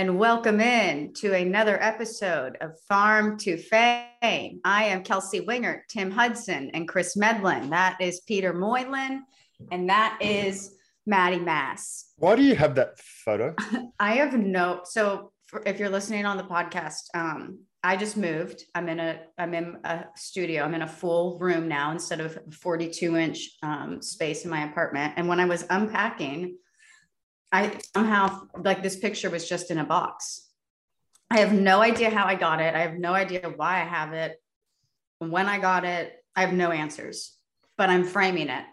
And welcome in to another episode of Farm to Fame. I am Kelsey Wingert, Tim Hudson, and Kris Medlen. That is Peter Moylan, and that is Maddie Mass. Why do you have that photo? I have no. So, for, if you're listening on the podcast, um, I just moved. I'm in a I'm in a studio. I'm in a full room now instead of 42 inch um, space in my apartment. And when I was unpacking, I somehow like this picture was just in a box. I have no idea how I got it. I have no idea why I have it. When I got it, I have no answers. But I'm framing it.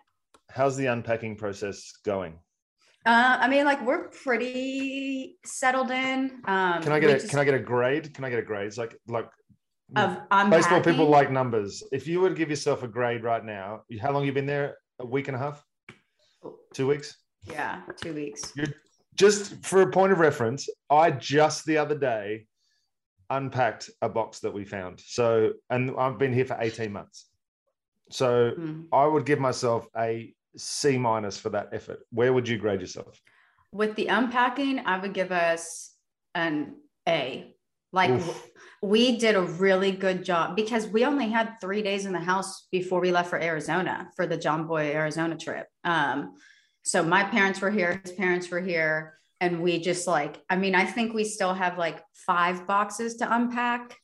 How's the unpacking process going? Uh, I mean, like we're pretty settled in. Um, Can I get a Can I get a grade? Can I get a grade? It's like like of unpacking. baseball people like numbers. If you were to give yourself a grade right now, how long you been there? A week and a half? Two weeks? Yeah, two weeks. You're just for a point of reference. I just the other day unpacked a box that we found. So, and I've been here for eighteen months. So Mm. I would give myself a C minus for that effort. Where would you grade yourself? With the unpacking, I would give us an A. Like Oof. we did a really good job because we only had three days in the house before we left for Arizona for the Jomboy Arizona trip. Um, so my parents were here, his parents were here, and we just like, I mean, I think we still have like five boxes to unpack.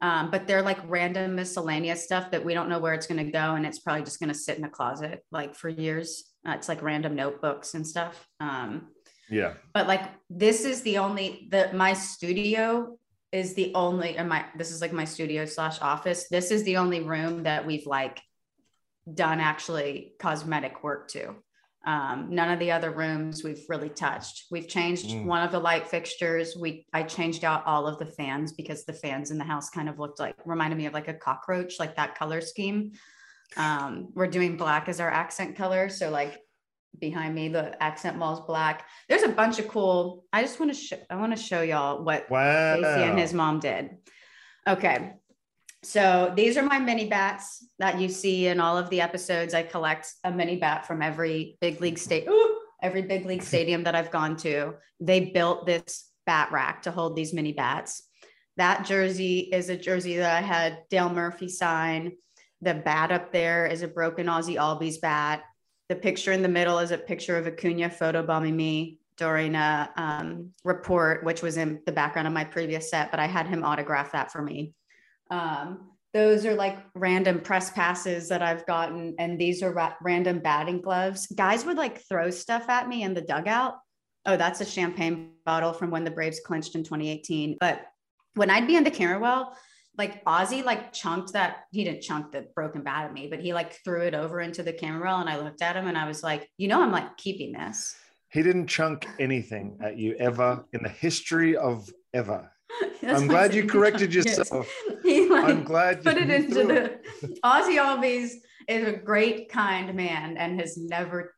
Um, but they're like random miscellaneous stuff that we don't know where it's going to go, and it's probably just going to sit in a closet like for years. Uh, it's like random notebooks and stuff. Um, Yeah. but like this is the only the my studio is the only and my this is like my studio slash office this is the only room that we've like done actually cosmetic work to um, none of the other rooms we've really touched. We've changed Mm. one of the light fixtures. We i changed out all of the fans because the fans in the house kind of looked like reminded me of like a cockroach like that color scheme. Um, we're doing black as our accent color. So like behind me the accent wall's black. There's a bunch of cool i just want to show i want to show y'all what Wow. Casey and his mom did. Okay so these are my mini bats that you see in all of the episodes i collect a mini bat from every big league state every big league stadium that i've gone to they built this bat rack to hold these mini bats that jersey is a jersey that i had dale murphy sign the bat up there is a broken Ozzie Albies bat. The picture in the middle is a picture of Acuna photobombing me during a um, report, which was in the background of my previous set, but I had him autograph that for me. Um, those are like random press passes that I've gotten, and these are ra- random batting gloves. Guys would like throw stuff at me in the dugout. Oh, that's a champagne bottle from when the Braves clinched in 2018. But when I'd be in the Carrawell, like Ozzie like chunked that he didn't chunk the broken bat at me, but he like threw it over into the camera roll and I looked at him and I was like, you know, I'm like keeping this. He didn't chunk anything at you ever in the history of ever. That's I'm glad you corrected Yes. yourself. He like I'm glad put you put it into threw the Ozzie Albies is a great kind man and has never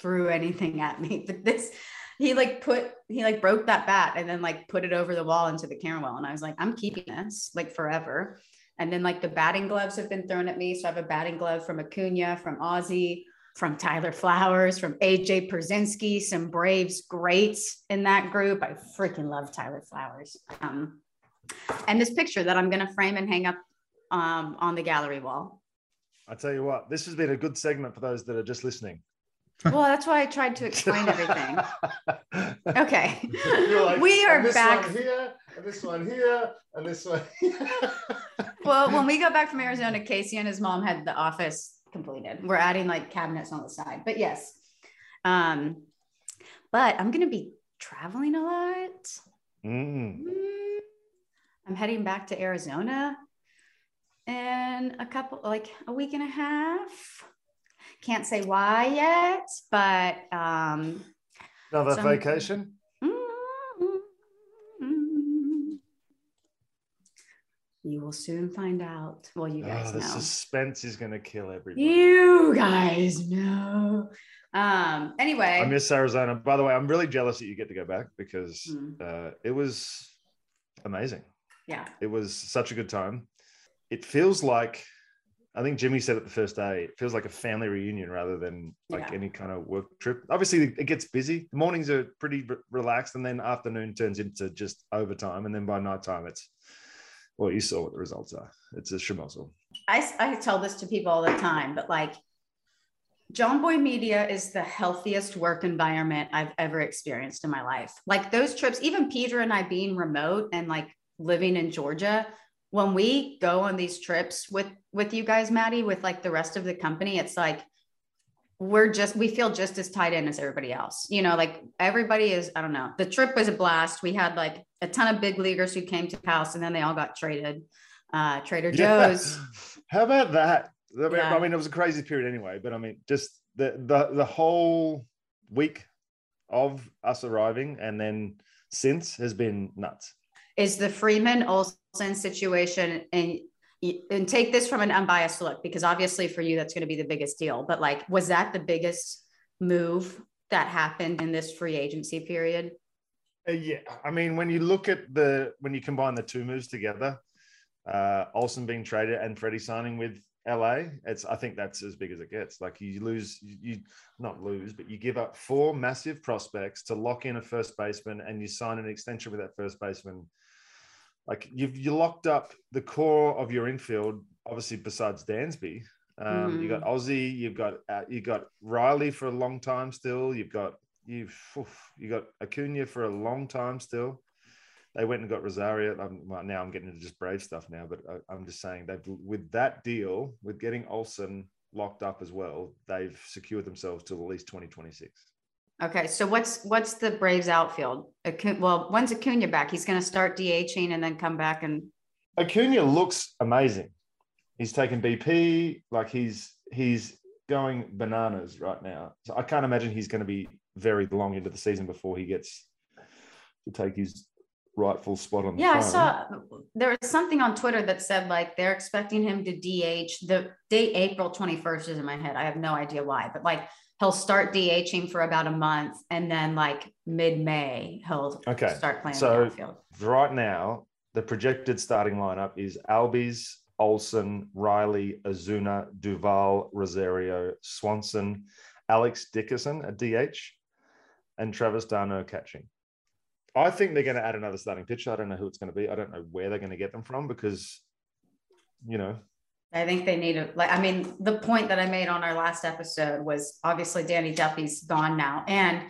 threw anything at me. But this he like put he like broke that bat and then like put it over the wall into the camera well. And I was like, I'm keeping this like forever. And then like the batting gloves have been thrown at me. So I have a batting glove from Acuna, from Ozzie, from Tyler Flowers, from AJ Pierzynski, some Braves greats in that group. I freaking love Tyler Flowers. Um, and this picture that I'm gonna frame and hang up um, on the gallery wall. I tell you what, this has been a good segment for those that are just listening. Well, that's why I tried to explain everything. Okay, like, we are "And this back. one here, and this one here, and this one. Here. Well, when we got back from Arizona, Casey and his mom had the office completed. We're adding like cabinets on the side, but yes. Um, but I'm gonna be traveling a lot. Mm. Mm, I'm heading back to Arizona. in a couple, like a week and a half. Can't say why yet, but um, Another Some- vacation. You will soon find out. Well, you guys Oh, the know. suspense is going to kill everybody. You guys know. Um. Anyway, I miss Arizona. By the way, I'm really jealous that you get to go back because Mm. uh, it was amazing. yeah. It was such a good time. It feels like, I think Jimmy said it the first day, it feels like a family reunion rather than like Yeah. any kind of work trip. Obviously, it gets busy. The mornings are pretty re- relaxed, and then afternoon turns into just overtime. And then by nighttime, it's, well, you saw what the results are. It's a schmozzle. I, I tell this to people all the time, but like Jomboy Media is the healthiest work environment I've ever experienced in my life. Like those trips, even Peter and I being remote and like living in Georgia, when we go on these trips with with you guys, Maddie, with like the rest of the company, it's like we're just we feel just as tied in as everybody else. You know, like everybody is, I don't know. The trip was a blast. We had like a ton of big leaguers who came to house and then they all got traded. Uh Trader Yeah. Joe's. How about that? I mean, Yeah. I mean, it was a crazy period anyway, but I mean, just the the the whole week of us arriving and then since has been nuts. is the Freeman Olson situation and and take this from an unbiased look because obviously for you that's going to be the biggest deal but like was that the biggest move that happened in this free agency period Uh, yeah, I mean, when you look at the when you combine the two moves together, uh, Olson being traded and Freddie signing with LA, it's I think that's as big as it gets. Like you lose, you, you not lose, but you give up four massive prospects to lock in a first baseman, and you sign an extension with that first baseman. Like you've you locked up the core of your infield, obviously besides Dansby. Um, You got Ozzie, you've got uh, you got Riley for a long time still. You've got you've oof, you got Acuna for a long time still. They went and got Rosario. Um, well, now I'm getting into just brave stuff now, but I, I'm just saying they've with that deal with getting Olson locked up as well, they've secured themselves till at least 2026. Okay so what's what's the braves outfield Acu- well when's acuna back he's going to start dhing and then come back and Acuna looks amazing. He's taken BP, like he's he's going bananas right now. So I can't imagine he's going to be very long into the season before he gets to take his rightful spot on the Yeah, I saw there was something on Twitter that said like they're expecting him to DH. The date April 21st is in my head. I have no idea why, but like he'll start DHing for about a month and then like mid-May he'll Okay, start playing so- the outfield. right now, the projected starting lineup is Albies, Olson, Riley, Acuna, Duvall, Rosario, Swanson, Alex Dickerson at DH, and Travis d'Arnaud catching. I think they're going to add another starting pitcher. I don't know who it's going to be. I don't know where they're going to get them from because, you know, I think they need to like I mean the point that I made on our last episode was obviously Danny Duffy's gone now. And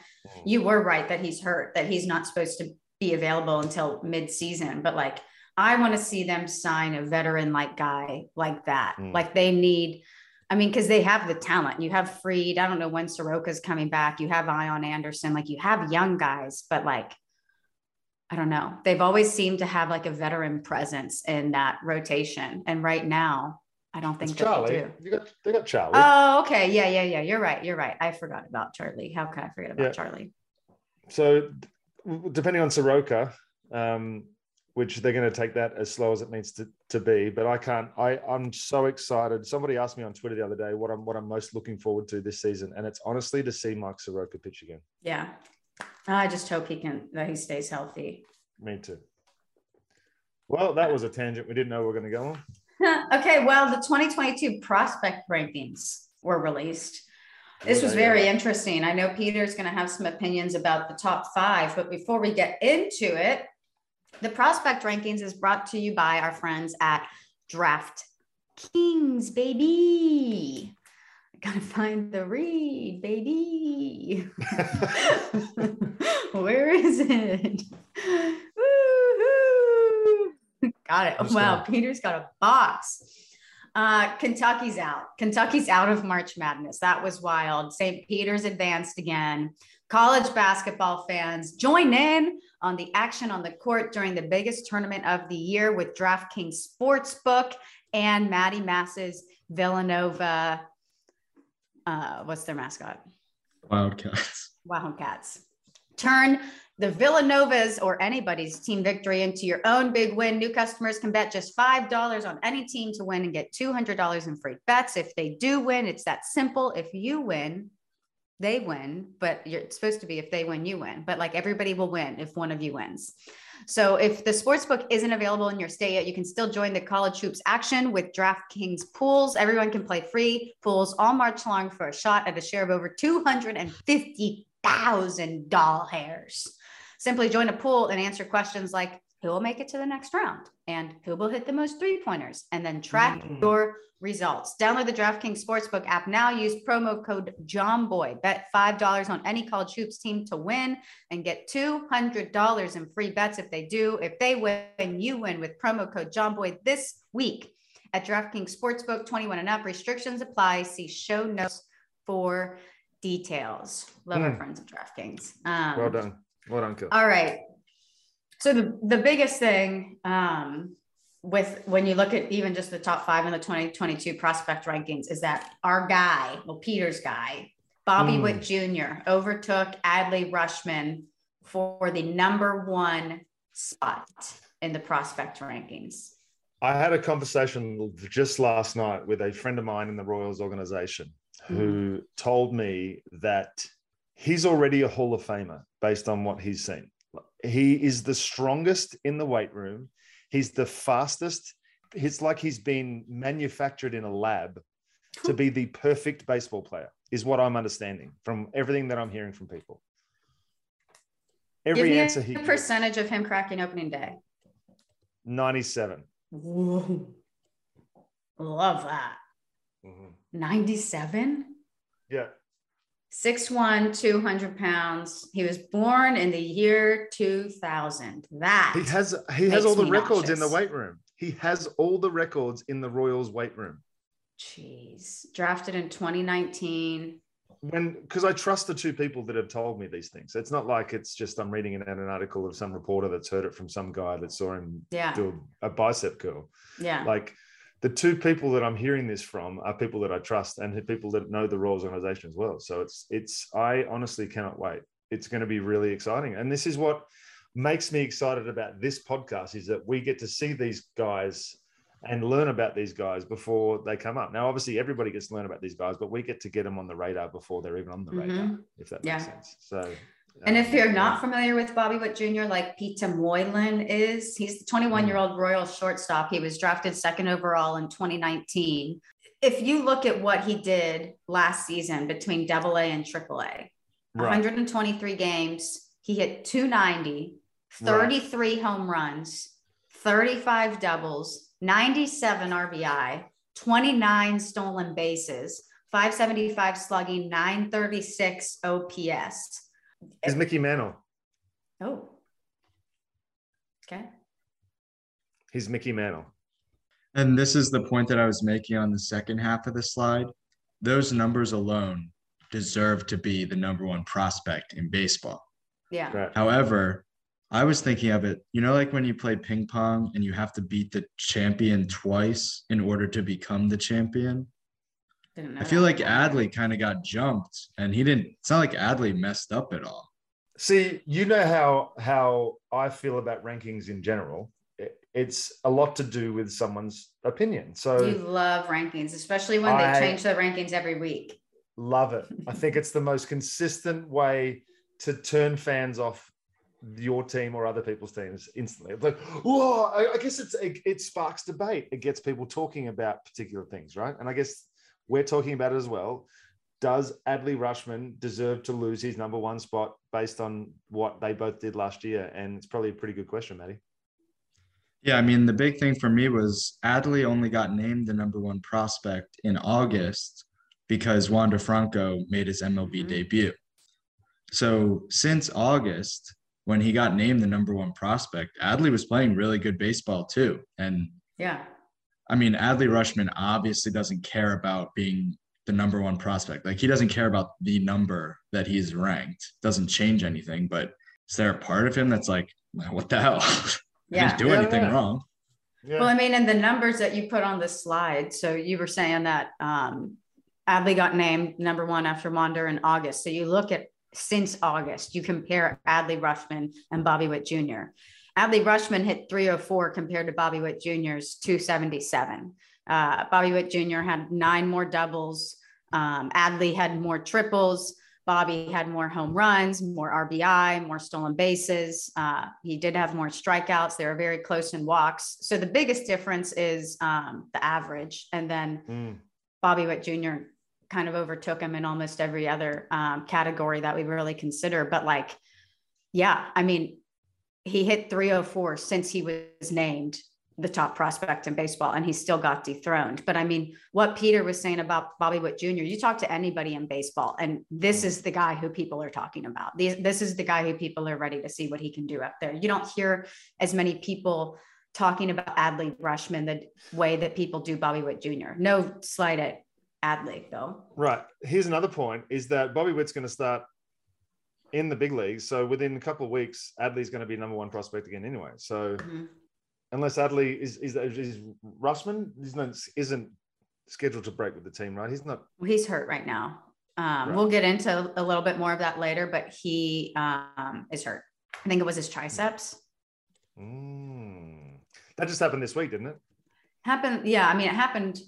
you were right that he's hurt that he's not supposed to be available until mid-season. But like I want to see them sign a veteran like guy like that. Mm. like they need I mean because they have the talent. You have Fried. I don't know when Soroka's coming back. You have Ian Anderson. Like you have young guys. But like I don't know. They've always seemed to have like a veteran presence in that rotation. And right now I don't think it's that they Charlie. do. You got, they got Charlie. Oh, okay. Yeah, yeah, yeah. You're right. You're right. I forgot about Charlie. How could I forget about Yeah. Charlie? So, depending on Soroka, um, which they're going to take that as slow as it needs to, to be. But I can't. I I'm so excited. Somebody asked me on Twitter the other day what I'm what I'm most looking forward to this season, and it's honestly to see Mike Soroka pitch again. Yeah. I just hope he can that he stays healthy. Me too. Well, that was a tangent we didn't know we were going to go on. okay, well, the 2022 prospect rankings were released. Oh, this was very interesting. I know Peter's going to have some opinions about the top five, but before we get into it, the prospect rankings is brought to you by our friends at Draft Kings, baby. I gotta find the read, baby. Where is it? Got it. Let's wow, go. Peter's got a box. Uh, Kentucky's out. Kentucky's out of March Madness. That was wild. St. Peter's advanced again. College basketball fans, join in on the action on the court during the biggest tournament of the year with DraftKings Sportsbook and Maddie Mass's Villanova. Uh, what's their mascot? Wildcats. Wildcats. Turn the Villanovas or anybody's team victory into your own big win. New customers can bet just $5 on any team to win and get $200 in free bets. If they do win, it's that simple. If you win, they win, but it's supposed to be if they win, you win. But like everybody will win if one of you wins. So if the sports book isn't available in your state yet, you can still join the college hoops action with DraftKings pools. Everyone can play free pools all March long for a shot at a share of over $250,000. Simply join a pool and answer questions like who will make it to the next round and who will hit the most three pointers and then track mm-hmm. your results. Download the DraftKings Sportsbook app now. Use promo code JOMBOY. Bet $5 on any college hoops team to win and get $200 in free bets if they do. If they win, you win with promo code JOMBOY this week at DraftKings Sportsbook 21 and up. Restrictions apply. See show notes for details. Love mm. our friends at DraftKings. Um, well done. Well done, Kill. All right. So the, the biggest thing um, with when you look at even just the top five in the 2022 prospect rankings is that our guy, well, Peter's guy, Bobby mm. Witt Jr. overtook Adley Rutschman for the number one spot in the prospect rankings. I had a conversation just last night with a friend of mine in the Royals organization mm. who told me that he's already a Hall of Famer based on what he's seen. He is the strongest in the weight room. He's the fastest. It's like he's been manufactured in a lab to be the perfect baseball player, is what I'm understanding from everything that I'm hearing from people. Every answer he percentage of him cracking opening day. 97. Whoa. Love that. Mm-hmm. 97? Yeah. Six one, 200 pounds. He was born in the year 2000. That he has he has all the records nauseous. in the weight room. He has all the records in the Royals weight room. Jeez. Drafted in 2019. When because I trust the two people that have told me these things. It's not like it's just I'm reading an, an article of some reporter that's heard it from some guy that saw him yeah. do a, a bicep curl. Yeah. Like the two people that I'm hearing this from are people that I trust and people that know the Royals organization as well. So it's it's I honestly cannot wait. It's going to be really exciting. And this is what makes me excited about this podcast is that we get to see these guys and learn about these guys before they come up. Now, obviously, everybody gets to learn about these guys, but we get to get them on the radar before they're even on the radar, mm-hmm. if that makes yeah. sense. So and if you're not familiar with Bobby Witt Jr., like Peter Moylan is, he's the 21 year old mm. Royal shortstop. He was drafted second overall in 2019. If you look at what he did last season between double A and triple A, right. 123 games, he hit 290, 33 right. home runs, 35 doubles, 97 RBI, 29 stolen bases, 575 slugging, 936 OPS. Is eh. Mickey Mantle. Oh. Okay. He's Mickey Mantle. And this is the point that I was making on the second half of the slide. Those numbers alone deserve to be the number one prospect in baseball. Yeah. Right. However, I was thinking of it, you know, like when you play ping pong and you have to beat the champion twice in order to become the champion. I feel like Adley kind of got jumped, and he didn't. It's not like Adley messed up at all. See, you know how how I feel about rankings in general. It's a lot to do with someone's opinion. So you love rankings, especially when they change the rankings every week. Love it. I think it's the most consistent way to turn fans off your team or other people's teams instantly. It's like, oh, I, I guess it's it, it, sparks debate. It gets people talking about particular things, right? And I guess we're talking about it as well. Does Adley Rutschman deserve to lose his number one spot based on what they both did last year? And it's probably a pretty good question, Maddie. Yeah, I mean, the big thing for me was Adley only got named the number one prospect in August because Wander Franco made his MLB mm-hmm. debut. So since August, when he got named the number one prospect, Adley was playing really good baseball too. And yeah, I mean, Adley Rutschman obviously doesn't care about being the number one prospect. Like he doesn't care about the number that he's ranked. Doesn't change anything. But is there a part of him that's like, what the hell? Yeah. didn't do Yeah, anything yeah. wrong. Yeah. Well, I mean, and the numbers that you put on the slide. So you were saying that um, Adley got named number one after Wander in August. So you look at since August, you compare Adley Rutschman and Bobby Witt Jr. Adley Rutschman hit 304 compared to Bobby Witt Jr.'s 277. Uh, Bobby Witt Jr. had nine more doubles. Um, Adley had more triples. Bobby had more home runs, more RBI, more stolen bases. Uh, he did have more strikeouts. They were very close in walks. So the biggest difference is um, the average. And then Mm. Bobby Witt Jr. kind of overtook him in almost every other um, category that we really consider. But like, yeah, I mean, he hit 304 since he was named the top prospect in baseball and he still got dethroned. But I mean, what Peter was saying about Bobby Witt Jr., you talk to anybody in baseball, and this is the guy who people are talking about. This is the guy who people are ready to see what he can do up there. You don't hear as many people talking about Adley Rutschman the way that people do Bobby Witt Jr. No slight at Adley, though. Right. Here's another point: is that Bobby Witt's going to start in the big leagues. So within a couple of weeks, Adley's going to be number one prospect again, anyway. So Mhm. unless Adley is is, is Rutschman isn't isn't scheduled to break with the team, right? He's not. Well, he's hurt right now. Um, Right. We'll get into a little bit more of that later, but he um, is hurt. I think it was his triceps. Mm. That just happened this week, didn't it? Happened, yeah. I mean, it happened,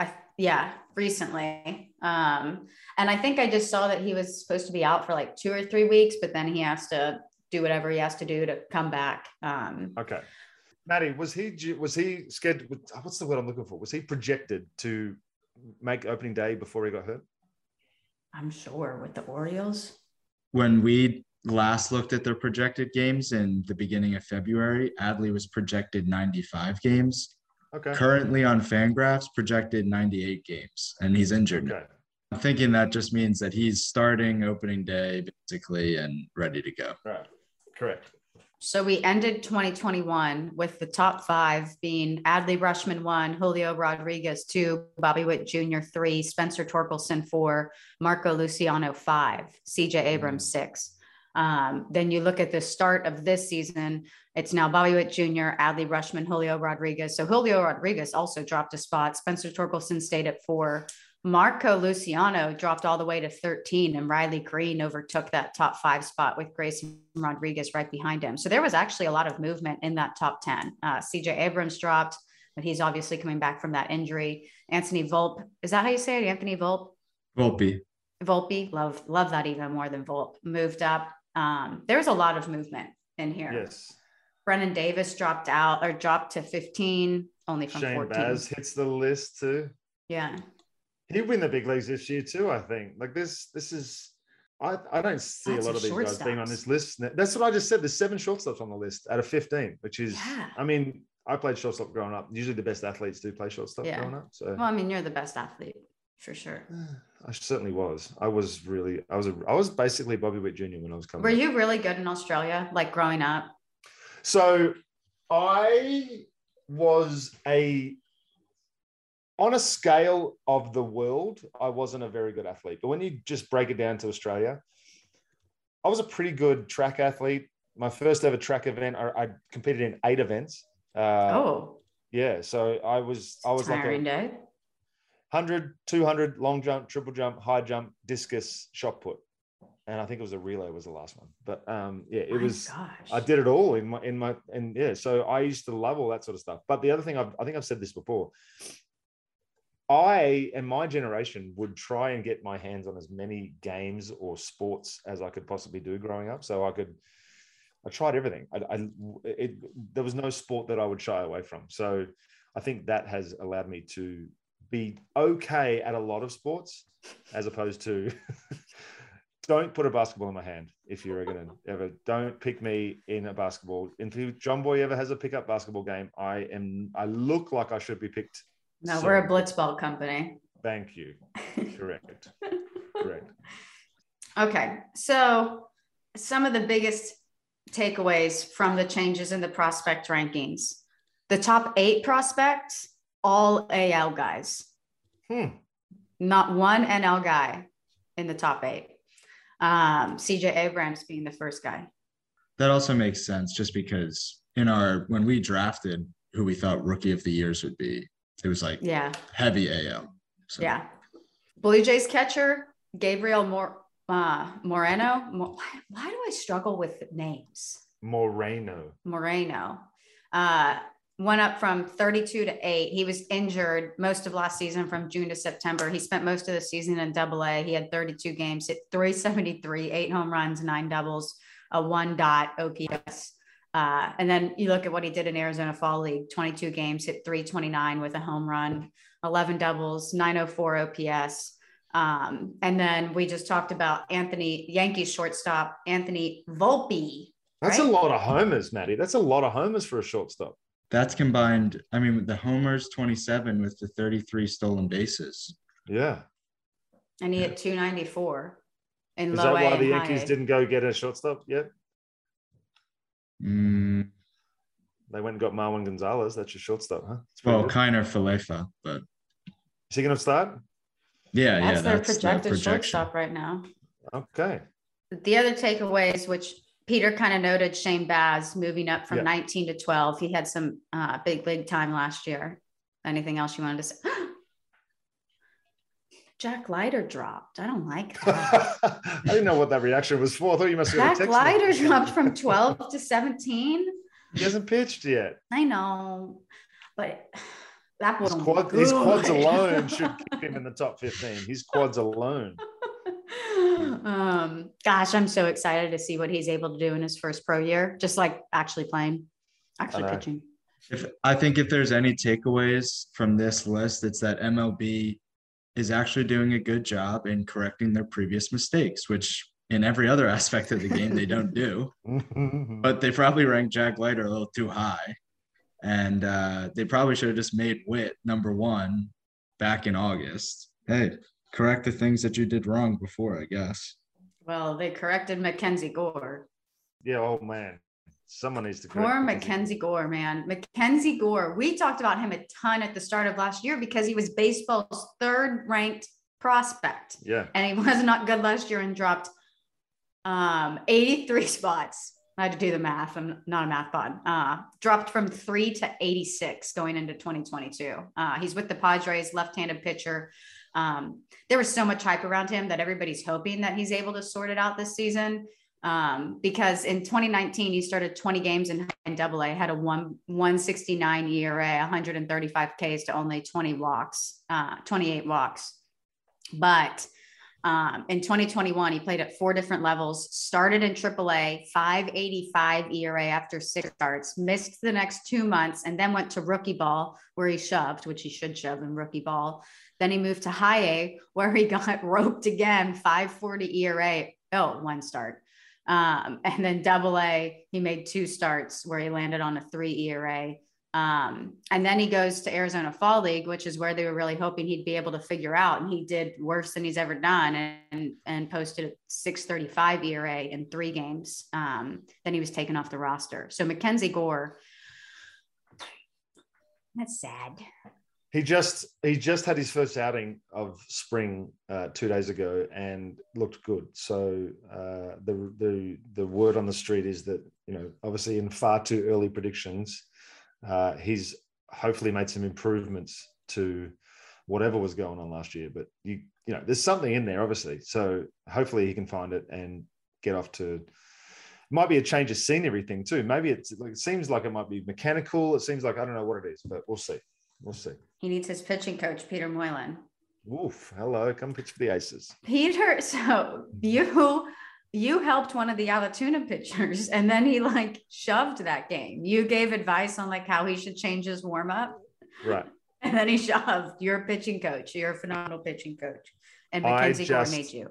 I, yeah, recently. Um, and I think I just saw that he was supposed to be out for like two or three weeks, but then he has to do whatever he has to do to come back. Um, Okay. Maddie, was he was he scheduled? What's the word I'm looking for? Was he projected to make opening day before he got hurt? I'm sure with the Orioles. When we last looked at their projected games in the beginning of February, Adley was projected 95 games. Okay. Currently on Fangraphs, projected 98 games, and he's injured. now. Okay. I'm thinking that just means that he's starting opening day basically and ready to go. Right. Correct. So we ended 2021 with the top five being Adley Rutschman one, Julio Rodriguez two, Bobby Witt Jr. three, Spencer Torkelson four, Marco Luciano five, CJ Abrams mm. six. Um, then you look at the start of this season, it's now Bobby Witt Jr., Adley Rutschman, Julio Rodriguez. So Julio Rodriguez also dropped a spot. Spencer Torkelson stayed at four. Marco Luciano dropped all the way to 13, and Riley Greene overtook that top five spot with Grayson Rodriguez right behind him. So there was actually a lot of movement in that top 10. Uh, CJ Abrams dropped, but he's obviously coming back from that injury. Anthony Volpe, is that how you say it? Anthony Volpe? Volpe. Volpe, love, love that even more than Volpe, moved up. Um, there was a lot of movement in here. Yes. Brennen Davis dropped out or dropped to 15, only from Shane 14. Baz hits the list too. Yeah. He'd win the big leagues this year too. I think. Like this, this is. I, I don't see Lots a lot of these guys being on this list. That's what I just said. There's seven shortstops on the list out of 15, which is. Yeah. I mean, I played shortstop growing up. Usually, the best athletes do play shortstop Yeah. growing up. So Well, I mean, you're the best athlete for sure. I certainly was. I was really. I was. A, I was basically Bobby Witt Jr. when I was coming. Were up. you really good in Australia, like growing up? So I was a on a scale of the world, I wasn't a very good athlete. But when you just break it down to Australia, I was a pretty good track athlete. My first ever track event, I, I competed in eight events. Uh, oh, yeah. So I was, I was like a day. 100, 200, long jump, triple jump, high jump, discus, shot put. And I think it was a relay was the last one. But um, yeah, it My was, Gosh. I did it all in my in my and yeah. So I used to love all that sort of stuff. But the other thing I've, I think I've said this before. I and my generation would try and get my hands on as many games or sports as I could possibly do growing up. So I could, I tried everything. I, I it, there was no sport that I would shy away from. So I think that has allowed me to be okay at a lot of sports, as opposed to don't put a basketball in my hand if you're gonna ever don't pick me in a basketball. If Jomboy ever has a pickup basketball game, I am I look like I should be picked. no, so- we're a blitzball company. Thank you. Correct. Correct. Okay, so some of the biggest takeaways from the changes in the prospect rankings. The top eight prospects, all AL guys. Hmm. Not one NL guy in the top eight. Um, CJ Abrams being the first guy. That also makes sense just because in our when we drafted who we thought rookie of the years would be, it was like Yeah. heavy AL. So Yeah. Blue Jays catcher, Gabriel Mor- uh, Moreno. Mo- why, why do I struggle with names? Moreno. Moreno. Uh, went up from 32 to 8. He was injured most of last season from June to September. He spent most of the season in double A. He had 32 games, hit 373, eight home runs, nine doubles, a one dot OPS. Uh, and then you look at what he did in Arizona Fall League 22 games, hit 329 with a home run, 11 doubles, 904 OPS. Um, and then we just talked about Anthony, Yankees shortstop, Anthony Volpe. That's Right? a lot of homers, Maddie. That's a lot of homers for a shortstop. That's combined. I mean, the homers 27 with the 33 stolen bases. Yeah. and he hit 294 in Is low that why the Yankees didn't go get a shortstop yet? Mm, They went and got Marwin Gonzalez. That's your shortstop, huh? Well, good. Kiner Falefa, but Is he going to start? yeah, That's yeah, their that's projected the projection. shortstop right now. Okay. The other takeaways, which Peter kind of noted, Shane Baz moving up from Yeah. 19 to 12. He had some uh, big league time last year. Anything else you wanted to say? Jack Leiter dropped. I don't like that. I didn't know what that reaction was for. I thought you must have Jack text Leiter message. dropped from 12 to 17. He hasn't pitched yet. I know, but that His, would quad, his quads alone should keep him in the top 15. His quads alone. um, gosh, I'm so excited to see what he's able to do in his first pro year, just like actually playing, actually know. pitching. If I think if there's any takeaways from this list, it's that MLB is actually doing a good job in correcting their previous mistakes, which in every other aspect of the game they don't do. But they probably ranked Jack Leiter a little too high. And uh, they probably should have just made Witt number one back in August. Hey, correct the things that you did wrong before, I guess. Well, they corrected Mackenzie Gore. yeah, oh man. Someone needs to correct Poor Mackenzie. Mackenzie Gore, man. Mackenzie Gore. We talked about him a ton at the start of last year because he was baseball's third ranked prospect. Yeah. and he was not good last year and dropped um 83 spots i had to do the math i'm not a math pod uh dropped from 3 to 86 going into 2022 uh he's with the padres left-handed pitcher um there was so much hype around him that everybody's hoping that he's able to sort it out this season um because in 2019 he started 20 games in, in double a had a 1 169 era 135 ks to only 20 walks uh 28 walks but um, in 2021, he played at four different levels, started in AAA, 585 ERA after six starts, missed the next two months, and then went to rookie ball where he shoved, which he should shove in rookie ball. Then he moved to high A where he got roped again, 540 ERA. Oh, one start. Um, and then double A, he made two starts where he landed on a three ERA. Um, and then he goes to Arizona Fall League, which is where they were really hoping he'd be able to figure out. And he did worse than he's ever done and, and posted a 635 ERA in three games. Um, then he was taken off the roster. So Mackenzie Gore, that's sad. He just he just had his first outing of spring uh, two days ago and looked good. So uh, the the the word on the street is that you know obviously in far too early predictions, uh, he's hopefully made some improvements to whatever was going on last year. But you you know there's something in there obviously. So hopefully he can find it and get off to. Might be a change of scenery thing too. Maybe it's like it seems like it might be mechanical. It seems like I don't know what it is, but we'll see. We'll see. He needs his pitching coach, Peter Moylan. Oof, hello, come pitch for the Aces. Peter, so you you helped one of the Alatoona pitchers and then he like shoved that game. You gave advice on like how he should change his warm up Right. and then he shoved. You're a pitching coach. You're a phenomenal pitching coach. And Mackenzie made you.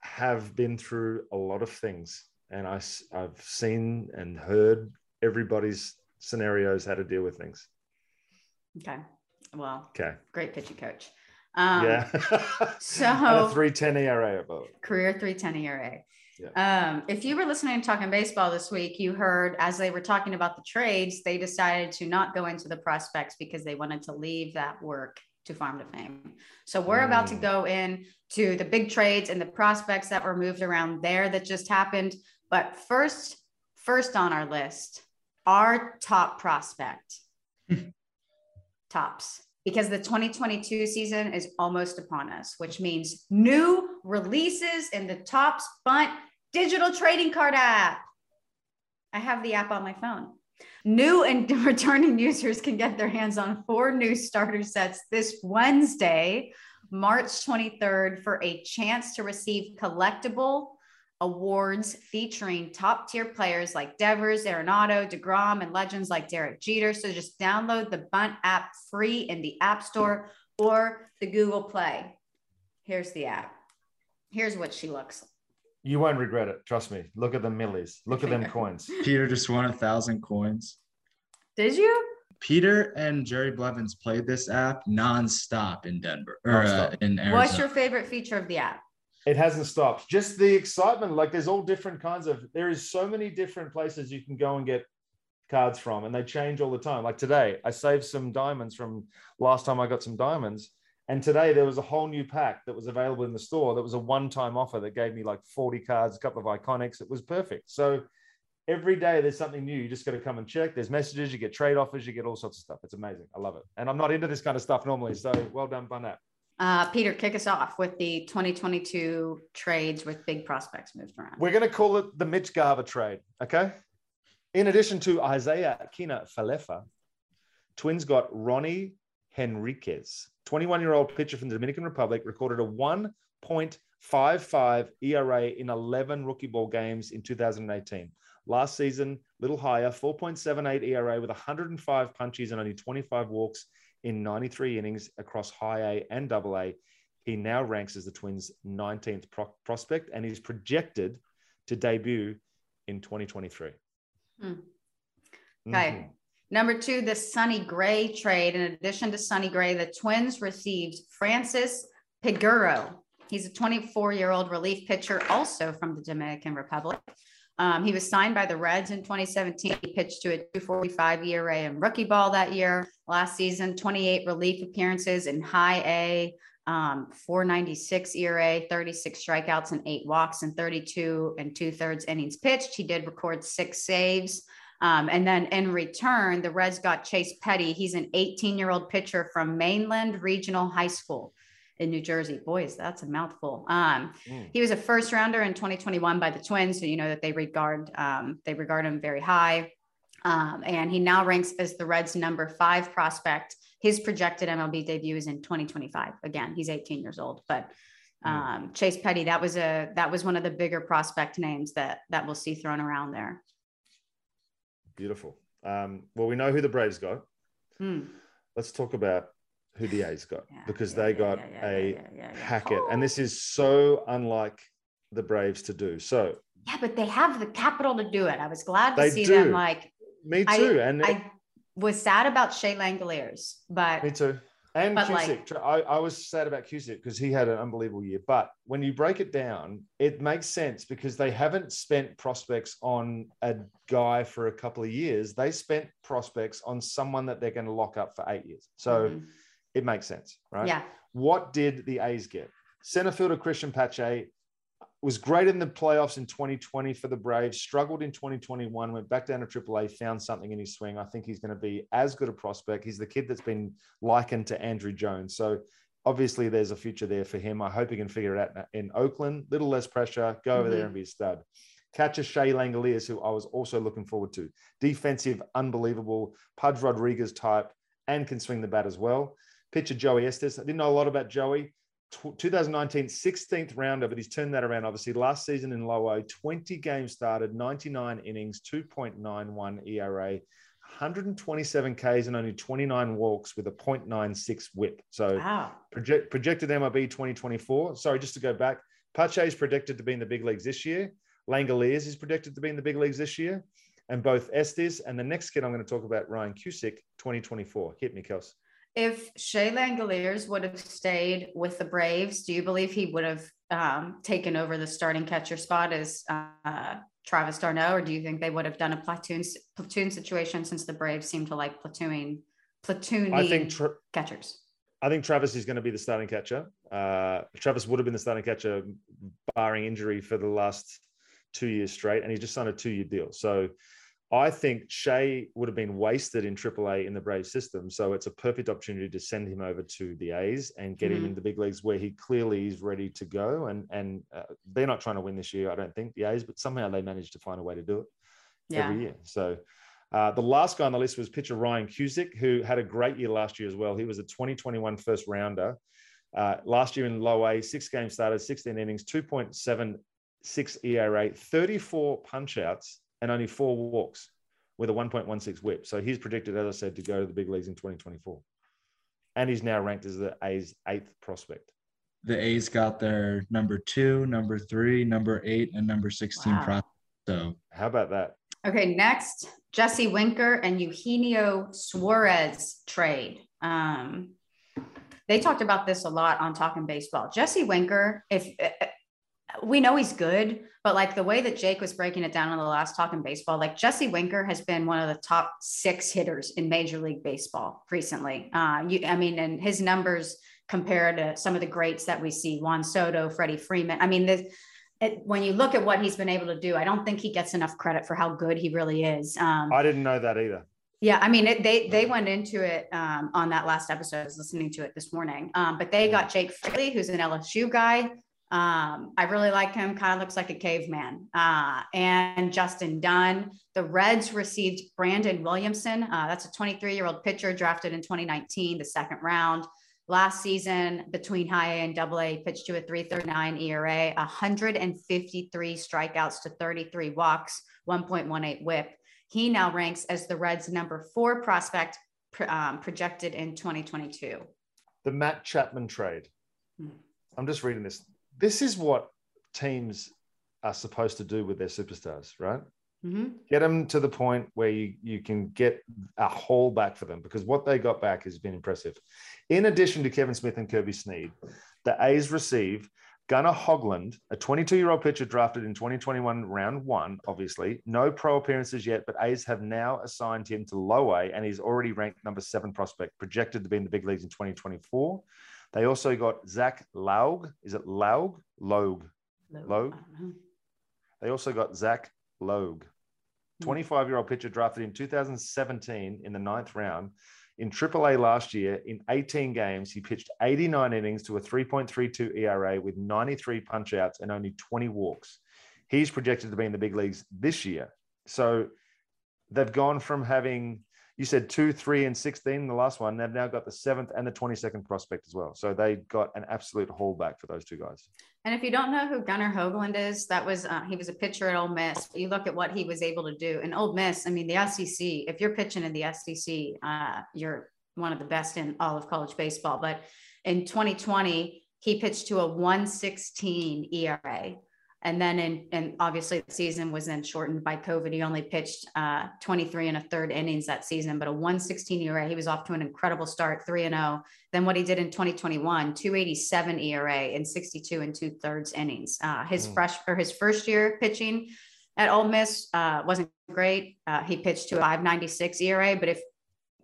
Have been through a lot of things and I I've seen and heard everybody's scenarios how to deal with things. Okay. Well, Okay. great pitching coach. Um, yeah. so- and a 310 ERA above. career 310 ERA. Yeah. Um, if you were listening to Talking Baseball this week, you heard as they were talking about the trades, they decided to not go into the prospects because they wanted to leave that work to Farm to Fame. So we're mm. about to mm. go in to the big trades and the prospects that were moved around there that just happened. But first, first on our list, our top prospect. Topps. Because the 2022 season is almost upon us, which means new releases in the Topps Bunt digital trading card app. I have the app on my phone. New and returning users can get their hands on four new starter sets this Wednesday, March 23rd, for a chance to receive collectible awards featuring top tier players like Devers, Arenado, DeGrom, and legends like Derek Jeter. So just download the Bunt app free in the App Store or the Google Play. Here's the app. Here's what she looks like. You won't regret it. Trust me. Look at the millies. Look at them coins. Peter just won a thousand coins. Did you? Peter and Jerry Blevins played this app nonstop in Denver or uh, in Arizona. What's your favorite feature of the app? It hasn't stopped. Just the excitement. Like there's all different kinds of. There is so many different places you can go and get cards from, and they change all the time. Like today, I saved some diamonds from last time I got some diamonds, and today there was a whole new pack that was available in the store. That was a one-time offer that gave me like 40 cards, a couple of iconics. It was perfect. So every day there's something new. You just got to come and check. There's messages, you get trade offers, you get all sorts of stuff. It's amazing. I love it. And I'm not into this kind of stuff normally. So well done, Bun Uh, Peter, kick us off with the 2022 trades with big prospects moved around. We're going to call it the Mitch Garver trade. Okay. In addition to Isiah Kiner Falefa, Twins got Ronny Henriquez, 21 year old pitcher from the Dominican Republic, recorded a 1.55 ERA in 11 rookie ball games in 2018. Last season, little higher, 4.78 ERA with 105 punches and only 25 walks in 93 innings across high A and double A. He now ranks as the Twins' 19th pro- prospect and is projected to debut in 2023. Hmm. Okay. Mm-hmm. Number two, the Sonny Gray trade. In addition to Sonny Gray, the Twins received Francis Peguero. He's a 24 year old relief pitcher, also from the Dominican Republic. Um, he was signed by the Reds in 2017. He pitched to a 245 ERA in rookie ball that year. Last season, 28 relief appearances in high A, um, 496 ERA, 36 strikeouts and eight walks, and 32 and two thirds innings pitched. He did record six saves. Um, and then in return, the Reds got Chase Petty. He's an 18 year old pitcher from Mainland Regional High School in New Jersey. Boys, that's a mouthful. Um, mm. He was a first rounder in 2021 by the Twins, so you know that they regard um, they regard him very high. Um, and he now ranks as the Reds' number five prospect. His projected MLB debut is in 2025. Again, he's 18 years old, but mm. um, Chase Petty that was a that was one of the bigger prospect names that that we'll see thrown around there. Beautiful. Um, well, we know who the Braves got. Mm. Let's talk about who the A's got yeah, because yeah, they got a packet, and this is so unlike the Braves to do. So yeah, but they have the capital to do it. I was glad to see do. them. Like me too, I, and I was sad about Shea Langeliers, but me too. And but Cusick, like, I, I was sad about Cusick because he had an unbelievable year. But when you break it down, it makes sense because they haven't spent prospects on a guy for a couple of years. They spent prospects on someone that they're going to lock up for eight years. So mm-hmm it makes sense, right? Yeah. What did the A's get? Center fielder Cristian Pache was great in the playoffs in 2020 for the Braves, struggled in 2021, went back down to AAA, found something in his swing. I think he's going to be as good a prospect. He's the kid that's been likened to Andruw Jones. So obviously there's a future there for him. I hope he can figure it out in Oakland. Little less pressure, go over mm-hmm. there and be a stud. Catcher Shea Langeliers, who I was also looking forward to. Defensive, unbelievable, Pudge Rodriguez type, and can swing the bat as well pitcher Joey Estes. I didn't know a lot about Joey. 2019 16th rounder, but he's turned that around. Obviously, last season in low O, 20 games started, 99 innings, 2.91 ERA, 127 Ks and only 29 walks with a 0.96 WHIP. So wow. project, projected MLB 2024. Sorry, just to go back, Pache is predicted to be in the big leagues this year. Langeliers is predicted to be in the big leagues this year, and both Estes and the next kid I'm going to talk about, Ryan Cusick, 2024. Hit me, Kels if Shea Langeliers would have stayed with the Braves, do you believe he would have um, taken over the starting catcher spot as uh, Travis d'Arnaud, or do you think they would have done a platoon platoon situation since the Braves seem to like platooning platooning I think tra- catchers? I think Travis is going to be the starting catcher. Uh, Travis would have been the starting catcher, barring injury, for the last two years straight, and he just signed a two-year deal. So I think Shea would have been wasted in AAA in the Brave system. So it's a perfect opportunity to send him over to the A's and get mm-hmm. him in the big leagues where he clearly is ready to go. And and uh, they're not trying to win this year, I don't think the A's, but somehow they managed to find a way to do it yeah. every year. So. Uh, the last guy on the list was pitcher Ryan Cusick, who had a great year last year as well. He was a 2021 first rounder. Uh, last year in low A, six games started, 16 innings, 2.76 ERA, 34 punchouts, and only four walks with a 1.16 whip. So he's predicted, as I said, to go to the big leagues in 2024. And he's now ranked as the A's eighth prospect. The A's got their number two, number three, number eight, and number 16 wow. prospect. So how about that? Okay, next, Jesse Winker and Eugenio Suarez trade. Um, they talked about this a lot on Talking Baseball. Jesse Winker, if we know he's good, but like the way that Jake was breaking it down in the last Talking Baseball, like Jesse Winker has been one of the top six hitters in Major League Baseball recently. Uh, you, I mean, and his numbers compared to some of the greats that we see, Juan Soto, Freddie Freeman. I mean, the, it, when you look at what he's been able to do, I don't think he gets enough credit for how good he really is. Um, I didn't know that either. Yeah, I mean, it, they they went into it um, on that last episode. I was listening to it this morning, um, but they got Jake Fraley, who's an LSU guy. Um, I really like him. Kind of looks like a caveman. Uh, and Justin Dunn. The Reds received Brandon Williamson. Uh, that's a 23 year old pitcher drafted in 2019, the second round. Last season, between high A and double A, pitched to a 339 ERA, 153 strikeouts to 33 walks, 1.18 whip. He now ranks as the Reds' number four prospect um, projected in 2022. The Matt Chapman trade. Hmm. I'm just reading this this is what teams are supposed to do with their superstars, right? Mm-hmm. Get them to the point where you, you can get a haul back for them because what they got back has been impressive. In addition to Kevin Smith and Kirby Snead, the A's receive Gunnar Hoglund, a 22 year old pitcher drafted in 2021, round one, obviously. No pro appearances yet, but A's have now assigned him to low A and he's already ranked number seven prospect, projected to be in the big leagues in 2024. They also got Zach Laug. Is it Laug? Logue. Logue. They also got Zach Logue, 25 year old pitcher drafted in 2017 in the ninth round. In AAA last year, in 18 games, he pitched 89 innings to a 3.32 ERA with 93 punchouts and only 20 walks. He's projected to be in the big leagues this year. So they've gone from having you said two, three, and 16, the last one. They've now got the seventh and the 22nd prospect as well. So they got an absolute haul back for those two guys. And if you don't know who Gunnar Hoglund is, that was uh, he was a pitcher at Ole Miss. You look at what he was able to do in Ole Miss. I mean, the SEC. If you're pitching in the SEC, uh, you're one of the best in all of college baseball. But in 2020, he pitched to a 116 ERA. And then, in, and obviously, the season was then shortened by COVID. He only pitched uh, 23 and a third innings that season, but a 116 ERA. He was off to an incredible start, 3 and 0. Then, what he did in 2021, 287 ERA in 62 and two thirds innings. Uh, his mm. fresh or his first year pitching at Ole Miss uh, wasn't great. Uh, he pitched to a 596 ERA, but if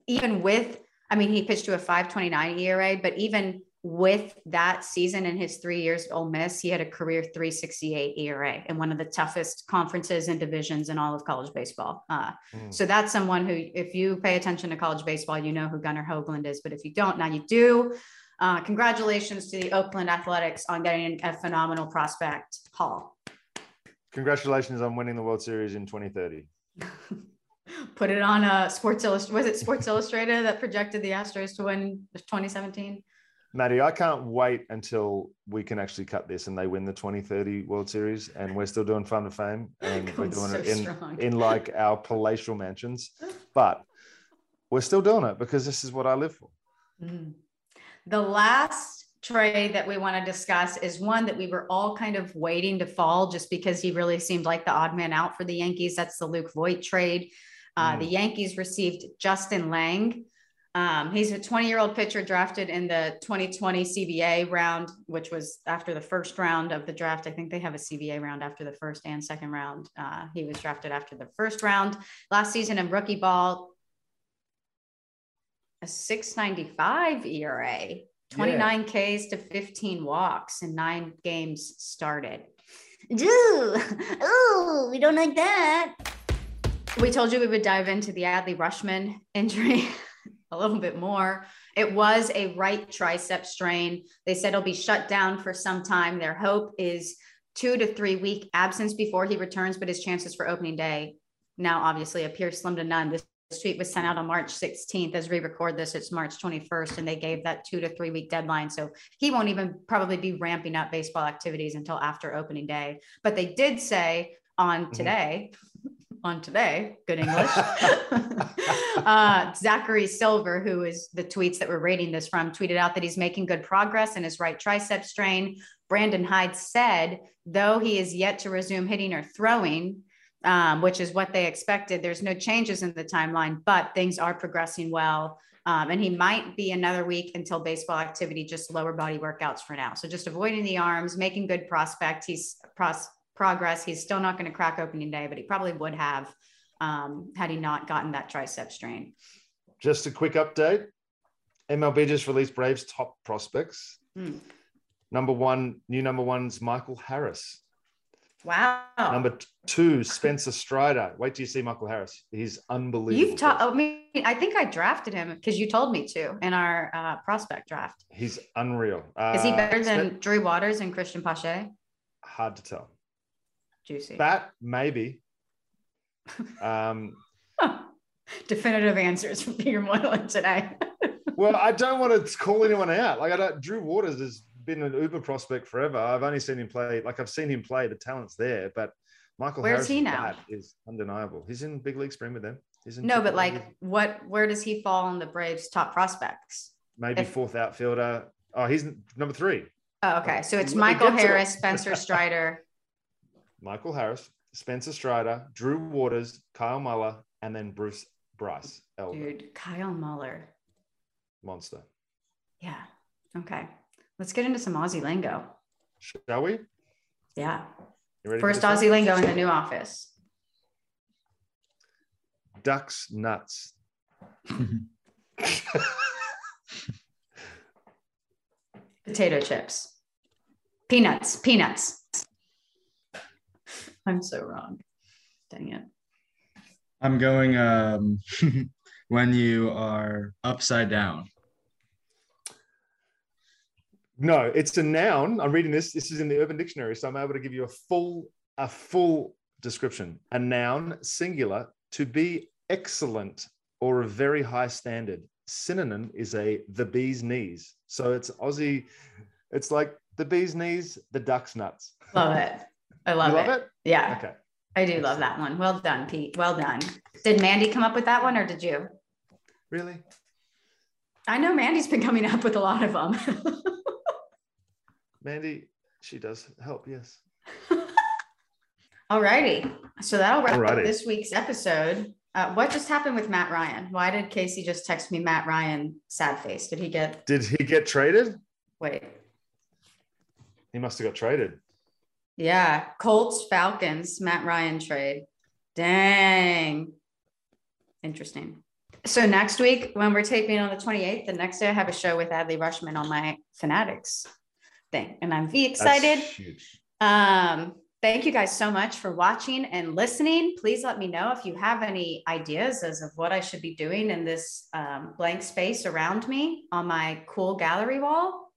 even with, I mean, he pitched to a 529 ERA, but even with that season in his three years at Ole Miss, he had a career 368 ERA in one of the toughest conferences and divisions in all of college baseball. Uh, mm. So that's someone who, if you pay attention to college baseball, you know who Gunnar Hoglund is. But if you don't, now you do. Uh, congratulations to the Oakland Athletics on getting a phenomenal prospect haul. Congratulations on winning the World Series in 2030. Put it on a Sports Illustrated. Was it Sports Illustrated that projected the Astros to win 2017? Maddie, I can't wait until we can actually cut this and they win the 2030 World Series and we're still doing Farm to Fame and we're doing so it in, in like our palatial mansions. But we're still doing it because this is what I live for. Mm. The last trade that we want to discuss is one that we were all kind of waiting to fall just because he really seemed like the odd man out for the Yankees. That's the Luke Voit trade. Uh, mm. The Yankees received Justin Lang um, he's a 20 year old pitcher drafted in the 2020 CBA round, which was after the first round of the draft. I think they have a CBA round after the first and second round. Uh, he was drafted after the first round last season in rookie ball. a 695 ERA, 29 yeah. Ks to 15 walks, and nine games started. Ooh, ooh, we don't like that. We told you we would dive into the Adley Rutschman injury a little bit more. It was a right tricep strain. They said he'll be shut down for some time. Their hope is two to three week absence before he returns, but his chances for opening day now obviously appear slim to none. This tweet was sent out on March 16th. As we record this, it's March 21st, and they gave that two to three week deadline. So he won't even probably be ramping up baseball activities until after opening day. But they did say on mm-hmm. On today, good English, uh, Zachary Silver, who is the tweets that we're rating this from, tweeted out that he's making good progress in his right tricep strain. Brandon Hyde said, though he is yet to resume hitting or throwing, um, which is what they expected. There's no changes in the timeline, but things are progressing well. Um, and he might be another week until baseball activity, just lower body workouts for now. So just avoiding the arms, making good prospect. He's pros- progress. He's still not going to crack opening day, but he probably would have um, had he not gotten that tricep strain. Just a quick update. MLB just released Braves top prospects. Hmm. Number one, new number one's Michael Harris. Wow. Number two, Spencer Strider. Wait till you see Michael Harris. He's unbelievable. You've taught. I mean, I think I drafted him because you told me to in our uh, prospect draft. He's unreal. Uh, Is he better than Drew Waters and Cristian Pache? Hard to tell. Juicy. That maybe. um, Definitive answers from Peter Moylan today. well, I don't want to call anyone out. Like I don't. Drew Waters has been an uber prospect forever. I've only seen him play, like I've seen him play. The talent's there, but Michael where's he now? Is undeniable. He's in big league spring with them. He's in no, but like, what? Where does he fall in the Braves' top prospects? Maybe if, fourth outfielder. Oh, he's number three. Oh, okay. So it's Michael Harris, Spencer Strider. Michael Harris, Spencer Strider, Drew Waters, Kyle Muller, and then Bruce Bryce. Elder. Dude, Kyle Muller. Monster. Yeah. Okay. Let's get into some Aussie lingo. Shall we? Yeah. First Aussie lingo in the new office. Ducks nuts. Potato chips. Peanuts. Peanuts. I'm so wrong. Dang it. I'm going um, when you are upside down. No, it's a noun. I'm reading this. This is in the Urban Dictionary, so I'm able to give you a full a full description. A noun, singular, to be excellent or a very high standard. Synonym is a the bee's knees. So it's Aussie. It's like the bee's knees, the duck's nuts. Love it. I love, love it. it. Yeah. Okay. I do love that one. Well done, Pete. Well done. Did Mandy come up with that one or did you? Really? I know Mandy's been coming up with a lot of them. Mandy, she does help, yes. All righty. So that'll wrap Alrighty. up this week's episode. Uh, what just happened with Matt Ryan? Why did Casey just text me Matt Ryan sad face? Did he get Did he get traded? Wait. He must have got traded. Yeah. Colts, Falcons, Matt Ryan trade. Dang. Interesting. So next week, when we're taping on the 28th, the next day I have a show with Adley Rutschman on my Fanatics thing. And I'm V excited. Um, thank you guys so much for watching and listening. Please let me know if you have any ideas as of what I should be doing in this um, blank space around me on my cool gallery wall.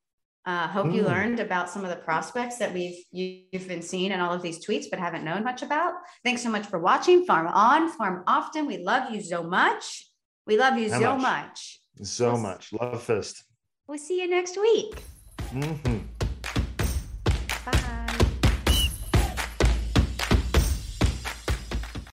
Uh, hope you hmm. learned about some of the prospects that we've you, have been seeing in all of these tweets, but haven't known much about. Thanks so much for watching. Farm on, farm often. We love you so much. We love you How so much. much. So we'll, much. Love fist. We'll see you next week. Mm-hmm. Bye.